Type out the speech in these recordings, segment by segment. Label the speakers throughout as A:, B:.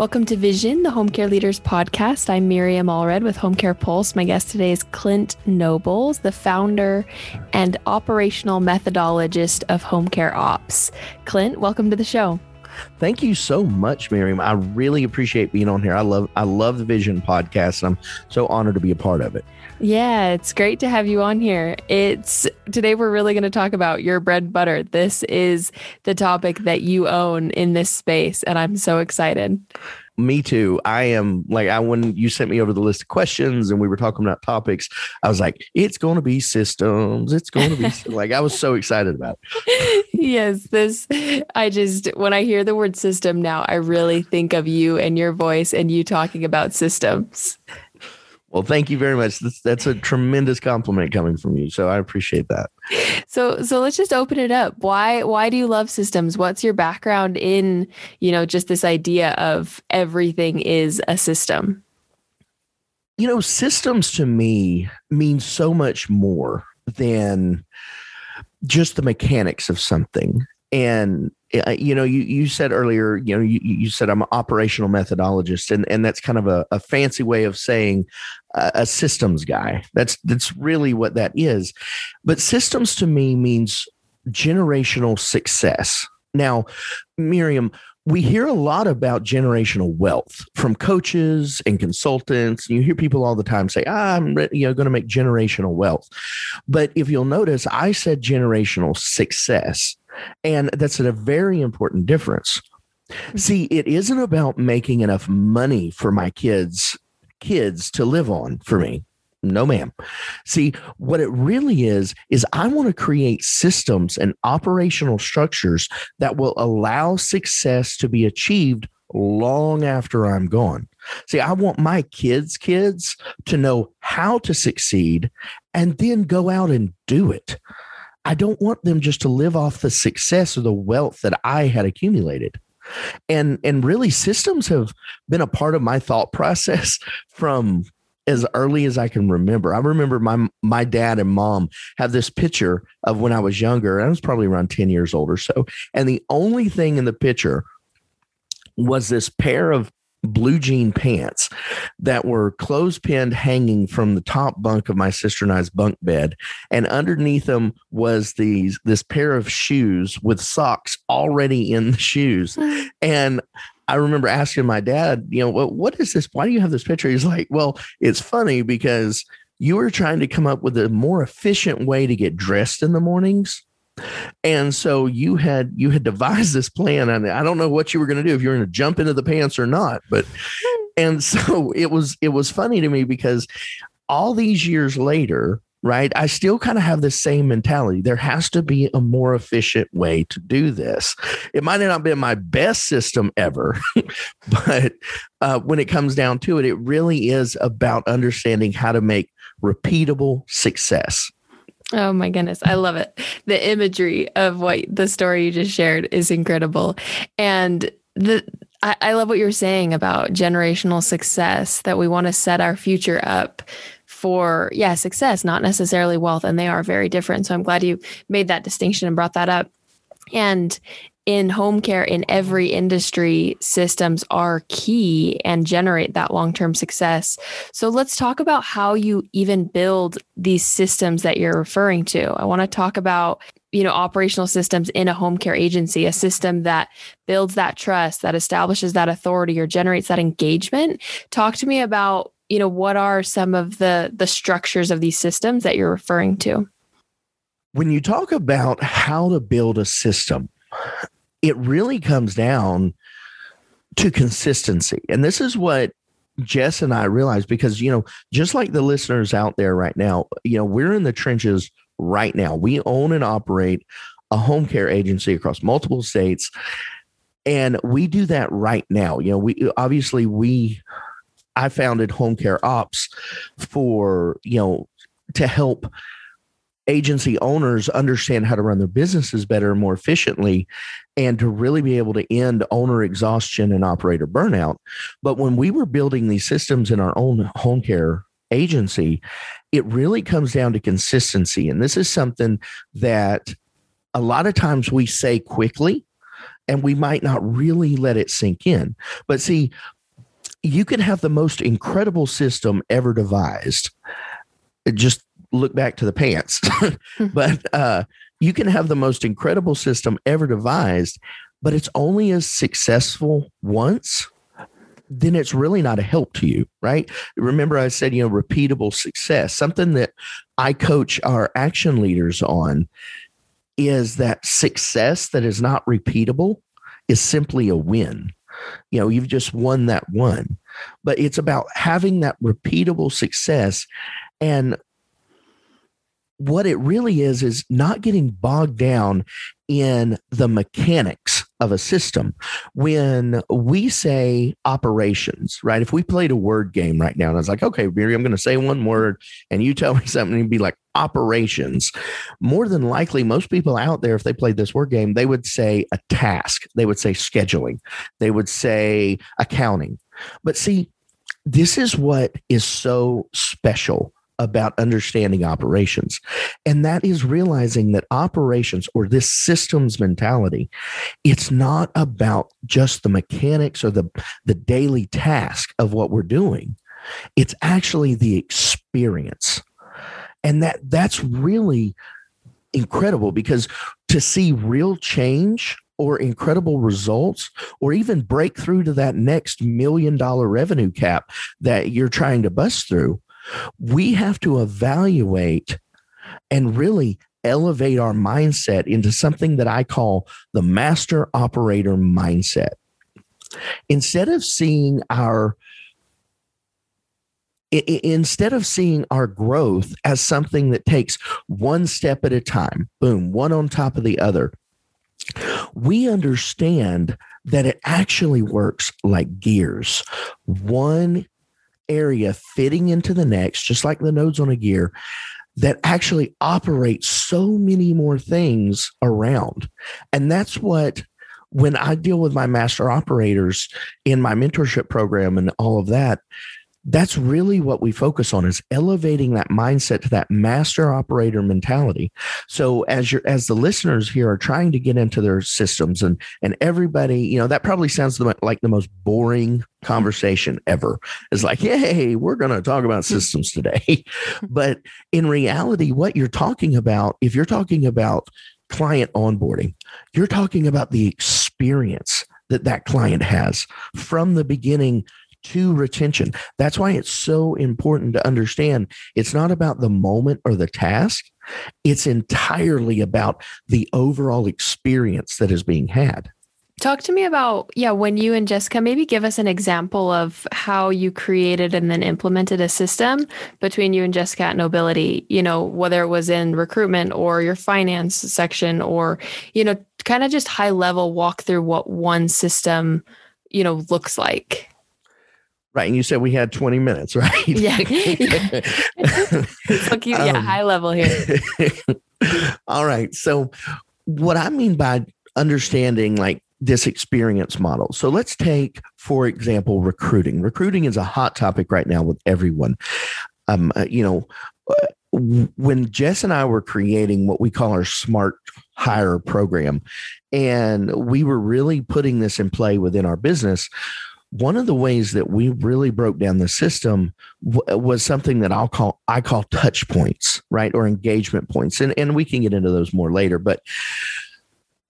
A: Welcome to Vision, the Home Care Leaders podcast. I'm Miriam Allred with Home Care Pulse. My guest today is Clint Nobles, the founder and operational methodologist of Home Care Ops. Clint, welcome to the show.
B: Thank you so much, Miriam. I really appreciate being on here. I love I love the Vision podcast and I'm so honored to be a part of it.
A: Yeah, it's great to have you on here. It's today we're really going to talk about your bread butter. This is the topic that you own in this space and I'm so excited.
B: Me too. I am like I when you sent me over the list of questions and we were talking about topics, I was like, it's going to be systems. It's going to be like I was so excited about
A: it. yes, this I just when I hear the word system now, I really think of you and your voice and you talking about systems.
B: Well, thank you very much. That's, that's a tremendous compliment coming from you. So I appreciate that.
A: So so let's just open it up. Why why do you love systems? What's your background in, you know, just this idea of everything is a system?
B: You know, systems to me mean so much more than just the mechanics of something. And you know, you, you said earlier, you know, you, you said I'm an operational methodologist, and, and that's kind of a, a fancy way of saying a, a systems guy. That's that's really what that is. But systems to me means generational success. Now, Miriam, we hear a lot about generational wealth from coaches and consultants. You hear people all the time say, ah, "I'm you know going to make generational wealth," but if you'll notice, I said generational success and that's a very important difference. Mm-hmm. See, it isn't about making enough money for my kids kids to live on for me. No, ma'am. See, what it really is, is I want to create systems and operational structures that will allow success to be achieved long after I'm gone. See, I want my kids' kids to know how to succeed and then go out and do it. I don't want them just to live off the success or the wealth that I had accumulated. And and really systems have been a part of my thought process from as early as I can remember. I remember my my dad and mom have this picture of when I was younger. I was probably around 10 years old or so. And the only thing in the picture was this pair of blue jean pants that were clothespinned hanging from the top bunk of my sister and I's bunk bed. And underneath them was these this pair of shoes with socks already in the shoes. and I remember asking my dad, you know, what, what is this? Why do you have this picture? He's like, well, it's funny because you were trying to come up with a more efficient way to get dressed in the mornings and so you had you had devised this plan and i don't know what you were going to do if you were going to jump into the pants or not but and so it was it was funny to me because all these years later right i still kind of have the same mentality. There has to be a more efficient way to do this. It might not be my best system ever but uh, when it comes down to it it really is about understanding how to make repeatable success
A: Oh my goodness. I love it. The imagery of what the story you just shared is incredible. And the I, I love what you're saying about generational success, that we want to set our future up for, yeah, success, not necessarily wealth. And they are very different. So I'm glad you made that distinction and brought that up. And in home care in every industry systems are key and generate that long-term success. So let's talk about how you even build these systems that you're referring to. I want to talk about you know operational systems in a home care agency a system that builds that trust that establishes that authority or generates that engagement. Talk to me about you know what are some of the the structures of these systems that you're referring to?
B: When you talk about how to build a system it really comes down to consistency. And this is what Jess and I realized because, you know, just like the listeners out there right now, you know, we're in the trenches right now. We own and operate a home care agency across multiple states. And we do that right now. You know, we obviously we I founded Home Care Ops for, you know, to help agency owners understand how to run their businesses better and more efficiently and to really be able to end owner exhaustion and operator burnout. But when we were building these systems in our own home care agency, it really comes down to consistency. And this is something that a lot of times we say quickly and we might not really let it sink in. But see, you can have the most incredible system ever devised. Just look back to the pants. but uh, you can have the most incredible system ever devised, but it's only as successful once then it's really not a help to you, right? Remember, I said, you know, repeatable success. Something that I coach our action leaders on is that success that is not repeatable is simply a win. You know, you've just won that one, but it's about having that repeatable success. And what it really is, is not getting bogged down in the mechanics of a system. When we say operations, right? If we played a word game right now and I was like, okay, Miri, I'm going to say one word and you tell me something and be like operations, more than likely, most people out there, if they played this word game, they would say a task, they would say scheduling, they would say accounting. But see, this is what is so special about understanding operations. And that is realizing that operations or this systems mentality, it's not about just the mechanics or the, the daily task of what we're doing. It's actually the experience. And that that's really incredible because to see real change or incredible results or even break through to that next million dollar revenue cap that you're trying to bust through we have to evaluate and really elevate our mindset into something that I call the master operator mindset. Instead of seeing our instead of seeing our growth as something that takes one step at a time, boom, one on top of the other, we understand that it actually works like gears. One area fitting into the next, just like the nodes on a gear, that actually operate so many more things around. And that's what when I deal with my master operators in my mentorship program and all of that, that's really what we focus on is elevating that mindset to that master operator mentality. So as your as the listeners here are trying to get into their systems and and everybody you know that probably sounds like the most boring conversation ever. Is like hey we're going to talk about systems today. But in reality what you're talking about if you're talking about client onboarding you're talking about the experience that that client has from the beginning to retention. That's why it's so important to understand it's not about the moment or the task, it's entirely about the overall experience that is being had.
A: Talk to me about, yeah, when you and Jessica, maybe give us an example of how you created and then implemented a system between you and Jessica at Nobility, you know, whether it was in recruitment or your finance section or, you know, kind of just high level walk through what one system, you know, looks like.
B: Right. And you said we had 20 minutes, right?
A: Yeah. yeah. so. Yeah. Um, high level here.
B: all right. So, what I mean by understanding like this experience model. So, let's take, for example, recruiting. Recruiting is a hot topic right now with everyone. Um, uh, you know, uh, when Jess and I were creating what we call our smart hire program, and we were really putting this in play within our business, one of the ways that we really broke down the system w- was something that I'll call I call touch points, right, or engagement points, and and we can get into those more later. But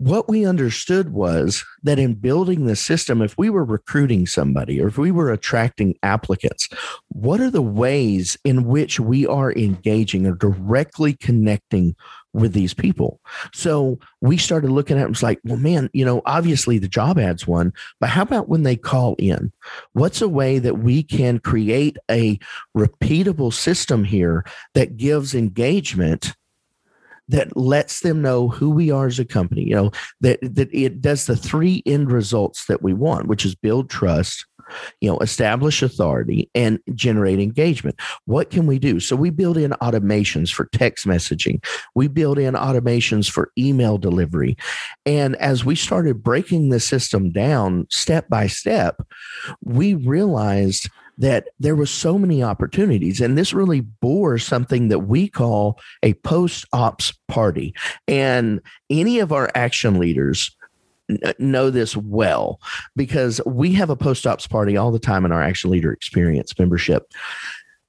B: what we understood was that in building the system, if we were recruiting somebody or if we were attracting applicants, what are the ways in which we are engaging or directly connecting with these people. So we started looking at it, was like, well, man, you know, obviously the job ads one, but how about when they call in? What's a way that we can create a repeatable system here that gives engagement that lets them know who we are as a company, you know, that that it does the three end results that we want, which is build trust, you know, establish authority and generate engagement. What can we do? So we build in automations for text messaging. We build in automations for email delivery. And as we started breaking the system down step by step, we realized that there was so many opportunities and this really bore something that we call a post ops party and any of our action leaders know this well because we have a post ops party all the time in our Action Leader Experience membership.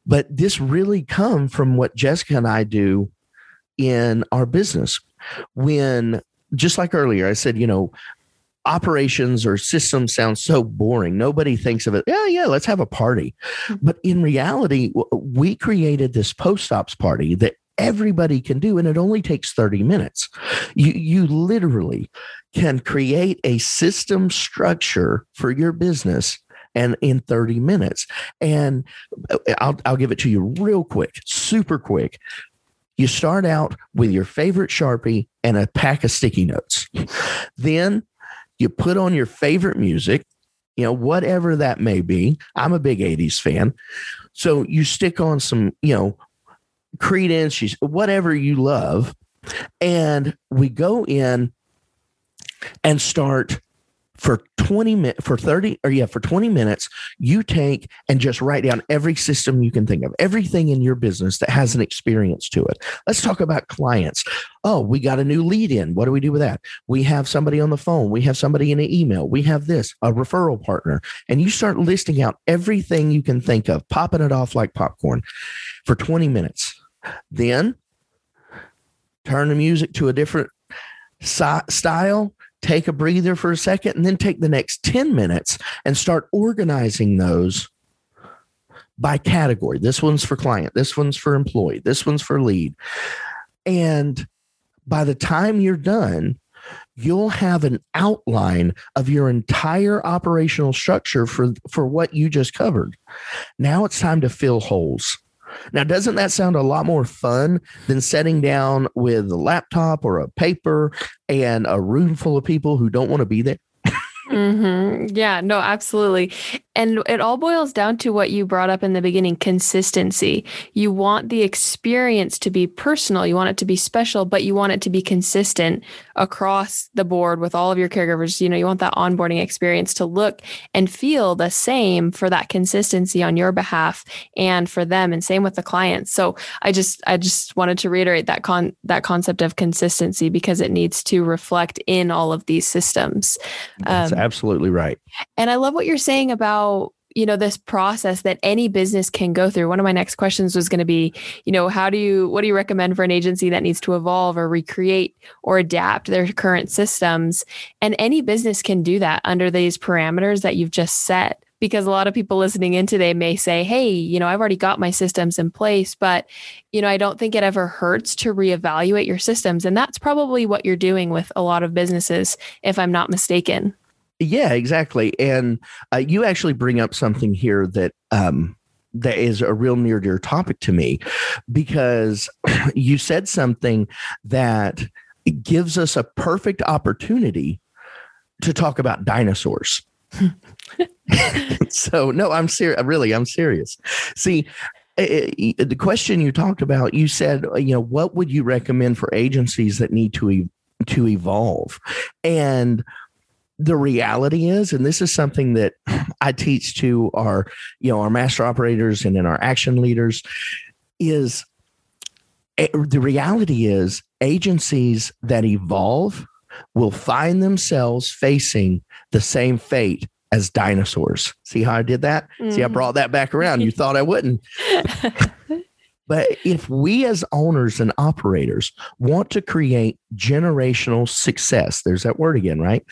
B: But this really come from what Jessica and I do in our business. When just like earlier, I said, you know, operations or systems sound so boring. Nobody thinks of it. Yeah, yeah, let's have a party. But in reality, we created this post ops party that everybody can do and it only takes 30 minutes you you literally can create a system structure for your business and in 30 minutes and uh, I'll, I'll give it to you real quick super quick you start out with your favorite sharpie and a pack of sticky notes then you put on your favorite music you know whatever that may be i'm a big 80s fan so you stick on some you know Creedence, whatever you love. And we go in and start for 20 minutes for 30 or yeah for 20 minutes you take and just write down every system you can think of everything in your business that has an experience to it. Let's talk about clients. Oh we got a new lead in. What do we do with that? We have somebody on the phone. We have somebody in an email. We have this a referral partner. And you start listing out everything you can think of popping it off like popcorn for 20 minutes. Then turn the music to a different style, take a breather for a second, and then take the next 10 minutes and start organizing those by category. This one's for client, this one's for employee, this one's for lead. And by the time you're done, you'll have an outline of your entire operational structure for for what you just covered. Now it's time to fill holes. Now, doesn't that sound a lot more fun than sitting down with a laptop or a paper and a room full of people who don't want to be there?
A: mm-hmm. Yeah, no, absolutely. And it all boils down to what you brought up in the beginning consistency. You want the experience to be personal, you want it to be special, but you want it to be consistent across the board with all of your caregivers. You know, you want that onboarding experience to look and feel the same for that consistency on your behalf and for them and same with the clients. So I just I just wanted to reiterate that con that concept of consistency because it needs to reflect in all of these systems.
B: That's um, absolutely right.
A: And I love what you're saying about you know this process that any business can go through. One of my next questions was going to be you know how do you what do you recommend for an agency that needs to evolve or recreate or adapt their current systems? And any business can do that under these parameters that you've just set because a lot of people listening in today may say hey you know i've already got my systems in place but you know i don't think it ever hurts to reevaluate your systems and that's probably what you're doing with a lot of businesses if i'm not mistaken
B: yeah, exactly. And uh, you actually bring up something here that um, that is a real near dear topic to me because you said something that gives us a perfect opportunity to talk about dinosaurs. so no, I'm serious. Really, I'm serious. See, the question you talked about, you said, you know, what would you recommend for agencies that need to e- to evolve? And the reality is, and this is something that I teach to our, you know, our master operators and in our action leaders, is eh, the reality is agencies that evolve will find themselves facing the same fate as dinosaurs. See how I did that? Mm-hmm. See, I mm-hmm. brought that back around. You thought I wouldn't. But if we as owners and operators want to create generational success, there's that word again, right?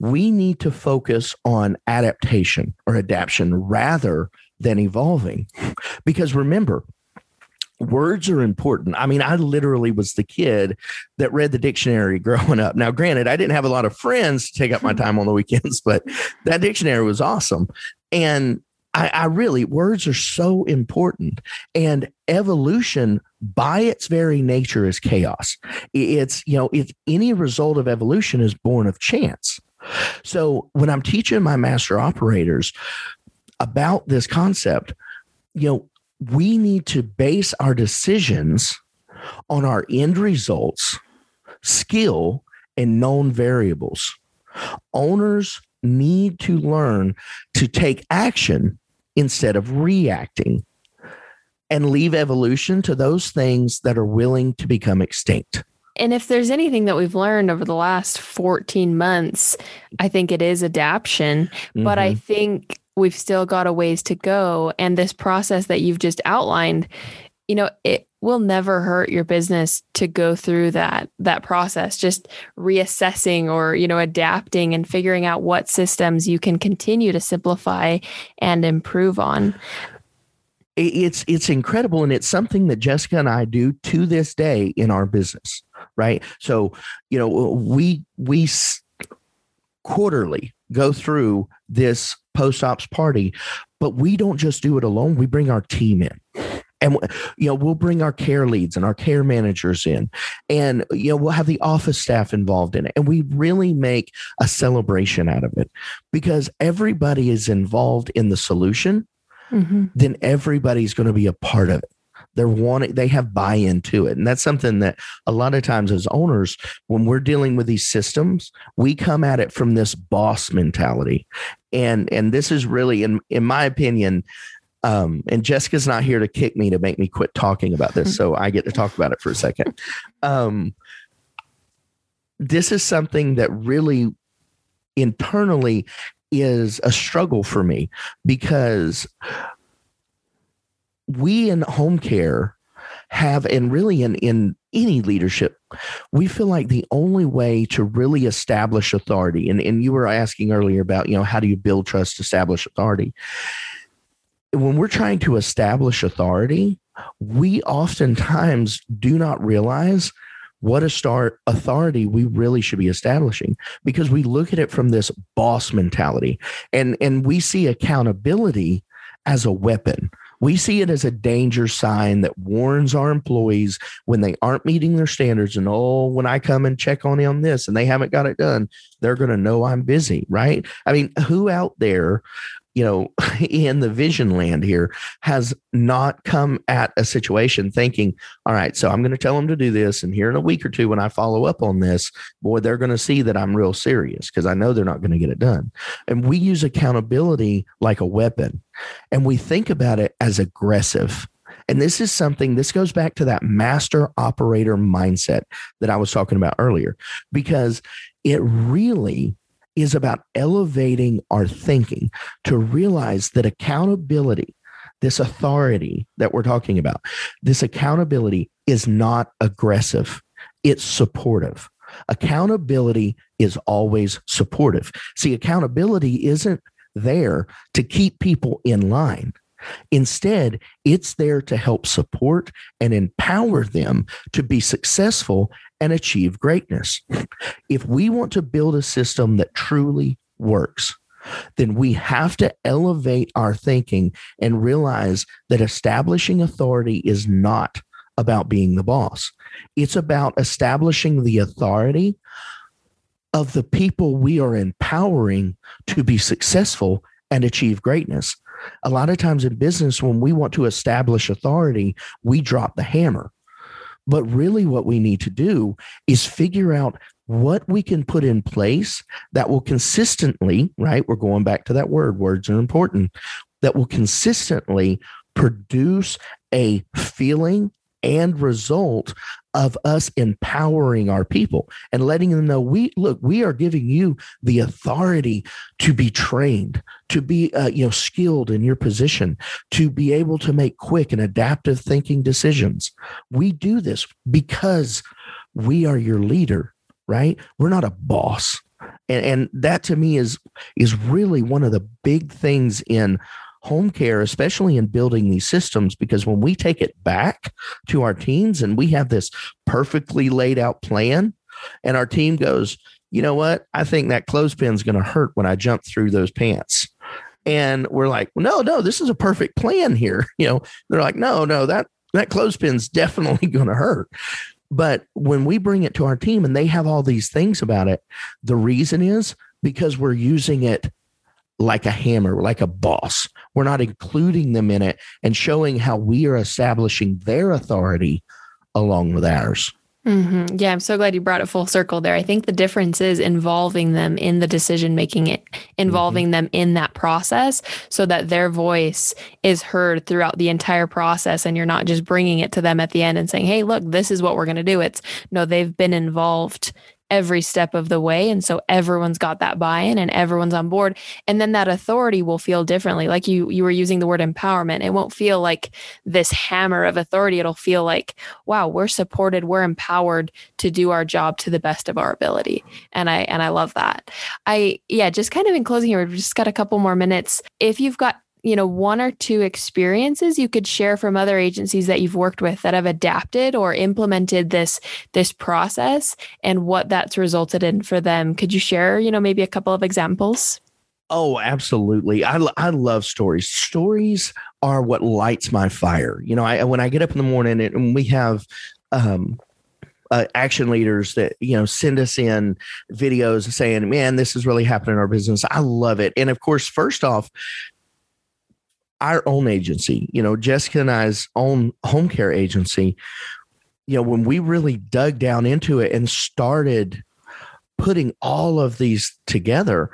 B: We need to focus on adaptation or adaptation rather than evolving. Because remember, words are important. I mean, I literally was the kid that read the dictionary growing up. Now, granted, I didn't have a lot of friends to take up my time on the weekends, but that dictionary was awesome. And I, I really, words are so important. And evolution by its very nature is chaos. It's, you know, if any result of evolution is born of chance. So when I'm teaching my master operators about this concept, you know, we need to base our decisions on our end results, skill, and known variables. Owners need to learn to take action instead of reacting and leave evolution to those things that are willing to become extinct.
A: and if there's anything that we've learned over the last 14 months, I think it is adaptation. Mm-hmm. But I mm-hmm. think we've still got a ways to go. And this process that you've just outlined, you know, it will never hurt your business to go through that that process just reassessing or you know adapting and figuring out what systems you can continue to simplify and improve on.
B: It's it's incredible and it's something that Jessica and I do to this day in our business right? So you know we we quarterly go through this post ops party but we don't just do it alone. We bring our team in and you know we'll bring our care leads and our care managers in and you know we'll have the office staff involved in it. And we really make a celebration out of it because everybody is involved in the solution mm-hmm. then everybody's going to be a part of it. They're wanting they have buy-in to it. And that's something that a lot of times as owners when we're dealing with these systems we come at it from this boss mentality. And and this is really in in my opinion um, and Jessica's not here to kick me to make me quit talking about this, so I get to talk about it for a second. Um, this is something that really internally is a struggle for me because we in home care have and really in in any leadership we feel like the only way to really establish authority and, and you were asking earlier about you know how do you build trust establish authority when we're trying to establish authority, we oftentimes do not realize what a start authority we really should be establishing because we look at it from this boss mentality. And and we see accountability as a weapon. We see it as a danger sign that warns our employees when they aren't meeting their standards and oh when i come and check on on this and they haven't got it done they're going to know i'm busy right? I mean who out there you know, in the vision land here has not come at a situation thinking, all right, so I'm going to tell them to do this. And here in a week or two, when I follow up on this, boy, they're going to see that I'm real serious because I know they're not going to get it done. And we use accountability like a weapon and we think about it as aggressive. And this is something, this goes back to that master operator mindset that I was talking about earlier, because it really is about elevating our thinking to realize that accountability, this authority that we're talking about, this accountability is not aggressive, it's supportive. Accountability is always supportive. See, accountability isn't there to keep people in line. Instead, it's there to help support and empower them to be successful and achieve greatness. If we want to build a system that truly works, then we have to elevate our thinking and realize that establishing authority is not about being the boss. It's about establishing the authority of the people we are empowering to be successful and achieve greatness. A lot of times in business, when we want to establish authority, we drop the hammer. But really, what we need to do is figure out what we can put in place that will consistently, right? We're going back to that word, words are important, that will consistently produce a feeling and result of us empowering our people and letting them know we look we are giving you the authority to be trained to be uh, you know skilled in your position to be able to make quick and adaptive thinking decisions. We do this because we are your leader right? We're not a boss. And, and that to me is is really one of the big things in home care, especially in building these systems, because when we take it back to our teams and we have this perfectly laid out plan, and our team goes, you know what? I think that clothespin's going to hurt when I jump through those pants. And we're like, no, no, this is a perfect plan here. You know, they're like, no, no, that that clothespin's definitely going to hurt. But when we bring it to our team and they have all these things about it, the reason is because we're using it like a hammer, like a boss. We're not including them in it and showing how we are establishing their authority along with ours.
A: Mm-hmm. Yeah, I'm so glad you brought it full circle there. I think the difference is involving them in the decision making, involving mm-hmm. them in that process so that their voice is heard throughout the entire process. And you're not just bringing it to them at the end and saying, hey, look, this is what we're going to do. It's no, they've been involved every step of the way. And so everyone's got that buy-in and everyone's on board. And then that authority will feel differently. Like you you were using the word empowerment. It won't feel like this hammer of authority. It'll feel like, wow, we're supported, we're empowered to do our job to the best of our ability. And I and I love that. I yeah, just kind of in closing here, we've just got a couple more minutes. If you've got you know one or two experiences you could share from other agencies that you've worked with that have adapted or implemented this this process and what that's resulted in for them could you share you know maybe a couple of examples
B: Oh, absolutely. I, I love stories. Stories are what lights my fire. You know, I when I get up in the morning and we have um, uh, action leaders that you know send us in videos saying, "Man, this is really happening in our business." I love it. And of course, first off, our own agency, you know, Jessica and I's own home care agency, you know, when we really dug down into it and started putting all of these together,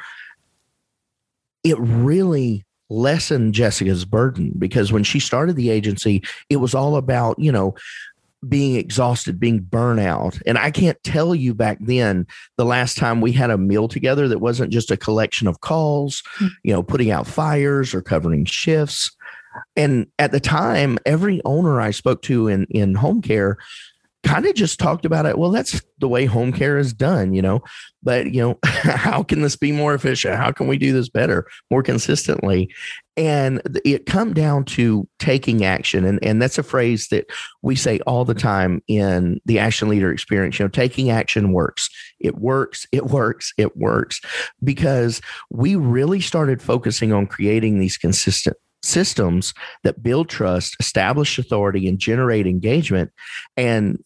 B: it really lessened Jessica's burden because when she started the agency, it was all about, you know, being exhausted, being burnout. And I can't tell you back then the last time we had a meal together that wasn't just a collection of calls, hmm. you know, putting out fires or covering shifts. And at the time, every owner I spoke to in in home care kind of just talked about it. Well, that's the way home care is done, you know. But, you know, how can this be more efficient? How can we do this better, more consistently? And it come down to taking action. And, and that's a phrase that we say all the time in the action leader experience. You know, taking action works. It works, it works, it works. Because we really started focusing on creating these consistent systems that build trust, establish authority, and generate engagement. And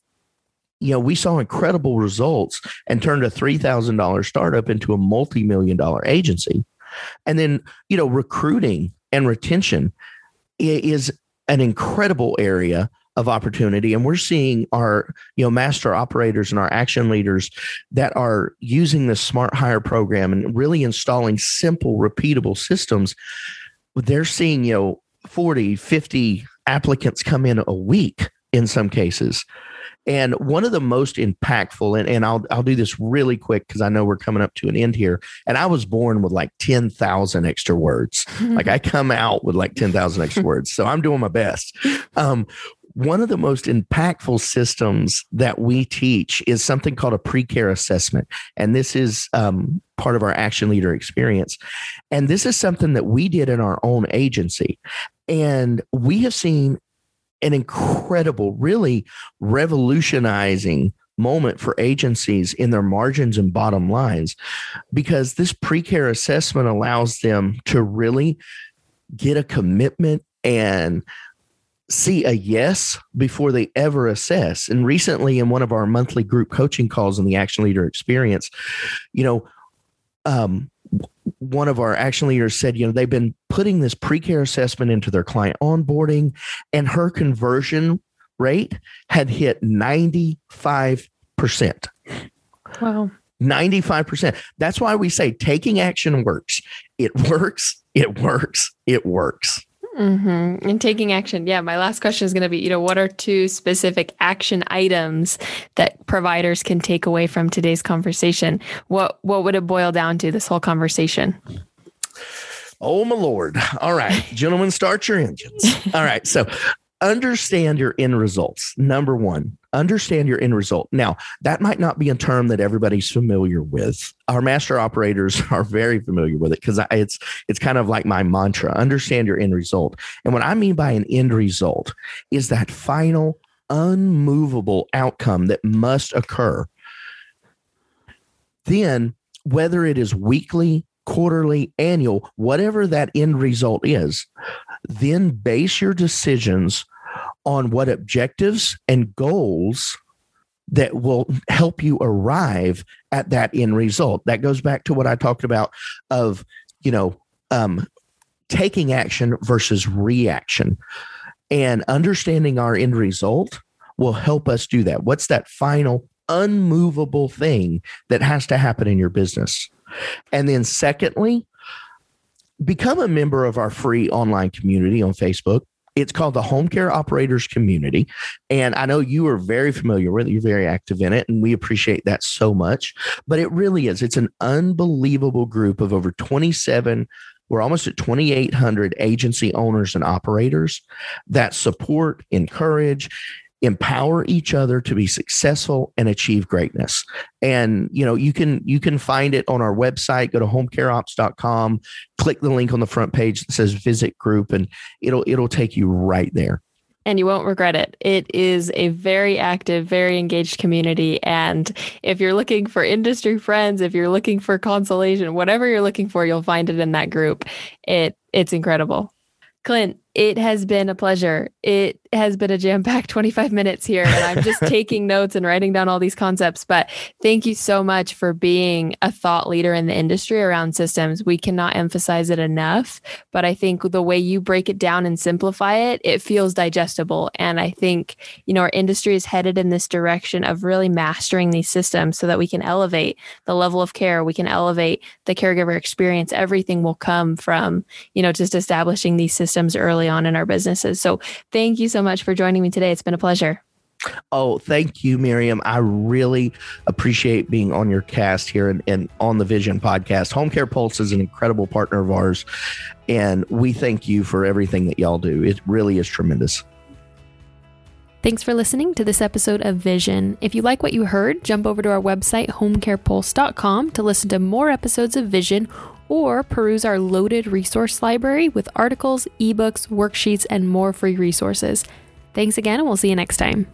B: you know, we saw incredible results and turned a $3,000 startup into a multi million dollar agency. And then, you know, recruiting and retention is an incredible area of opportunity. And we're seeing our you know master operators and our action leaders that are using the smart hire program and really installing simple repeatable systems. They're seeing you know 40 50 applicants come in a week in some cases and one of the most impactful, and, and I'll I'll do this really quick because I know we're coming up to an end here. And I was born with like 10,000 extra words. like I come out with like 10,000 extra words. So I'm doing my best. Um, one of the most impactful systems that we teach is something called a pre-care assessment and this is um, part of our action leader experience and this is something that we did in our own agency and we have seen an incredible, really revolutionizing moment for agencies in their margins and bottom lines because this pre-care assessment allows them to really get a commitment and see a yes before they ever assess. And recently in one of our monthly group coaching calls in the Action Leader Experience, you know, um, one of our action leaders said, you know, they've been putting this pre care assessment into their client onboarding, and her conversion rate had hit 95%.
A: Wow.
B: 95%. That's why we say taking action works. It works. It works. It works.
A: Mm-hmm. And taking action. Yeah. My last question is going to be, you know, what are two specific action items that providers can take away from today's conversation? What What would it boil down to? This whole conversation.
B: Oh my lord! All right, gentlemen, start your engines. All right, so understand your end results. Number one, understand your end result. Now, that might not be a term that everybody's familiar with. Our master operators are very familiar with it because it's it's kind of like my mantra. Understand your end result. And what I mean by an end result is that final unmovable outcome that must occur. Then, whether it is weekly, quarterly, annual, whatever that end result is, then base your decisions on what objectives and goals that will help you arrive at that end result. That goes back to what I talked about of, you know, um, taking action versus reaction and understanding our end result will help us do that. What's that final unmovable thing that has to happen in your business? And then, secondly, become a member of our free online community on Facebook. It's called the Home Care Operators Community. And I know you are very familiar with it. You're very active in it. And we appreciate that so much. But it really is. It's an unbelievable group of over 27 we're almost at 2,800 agency owners and operators that support, encourage, empower each other to be successful and achieve greatness. And you know, you can you can find it on our website. Go to homecareops.com, click the link on the front page that says visit group and it'll it'll take you right there
A: and you won't regret it. It is a very active, very engaged community. And if you're looking for industry friends, if you're looking for consolation, whatever you're looking for, you'll find it in that group. It it's incredible. Clint, it has been a pleasure. It has been a jam packed 25 minutes here, and I'm just taking notes and writing down all these concepts. But thank you so much for being a thought leader in the industry around systems. We cannot emphasize it enough. But I think the way you break it down and simplify it, it feels digestible. And I think, you know, our industry is headed in this direction of really mastering these systems so that we can elevate the level of care, we can elevate the caregiver experience. Everything will come from, you know, just establishing these systems early early on in our businesses. So thank you so much for joining me today. It's been a pleasure.
B: Oh, thank you, Miriam. I really appreciate being on your cast here and, and, on the Vision podcast. Home Care Pulse is an incredible partner of ours, and we thank you for everything that y'all do. It really is tremendous.
A: Thanks for listening to this episode of Vision. If you like what you heard, jump over to our website, homecarepulse.com, to listen to more episodes of Vision or peruse our loaded resource library with articles, ebooks, worksheets, and more free resources. Thanks again, and we'll see you next time.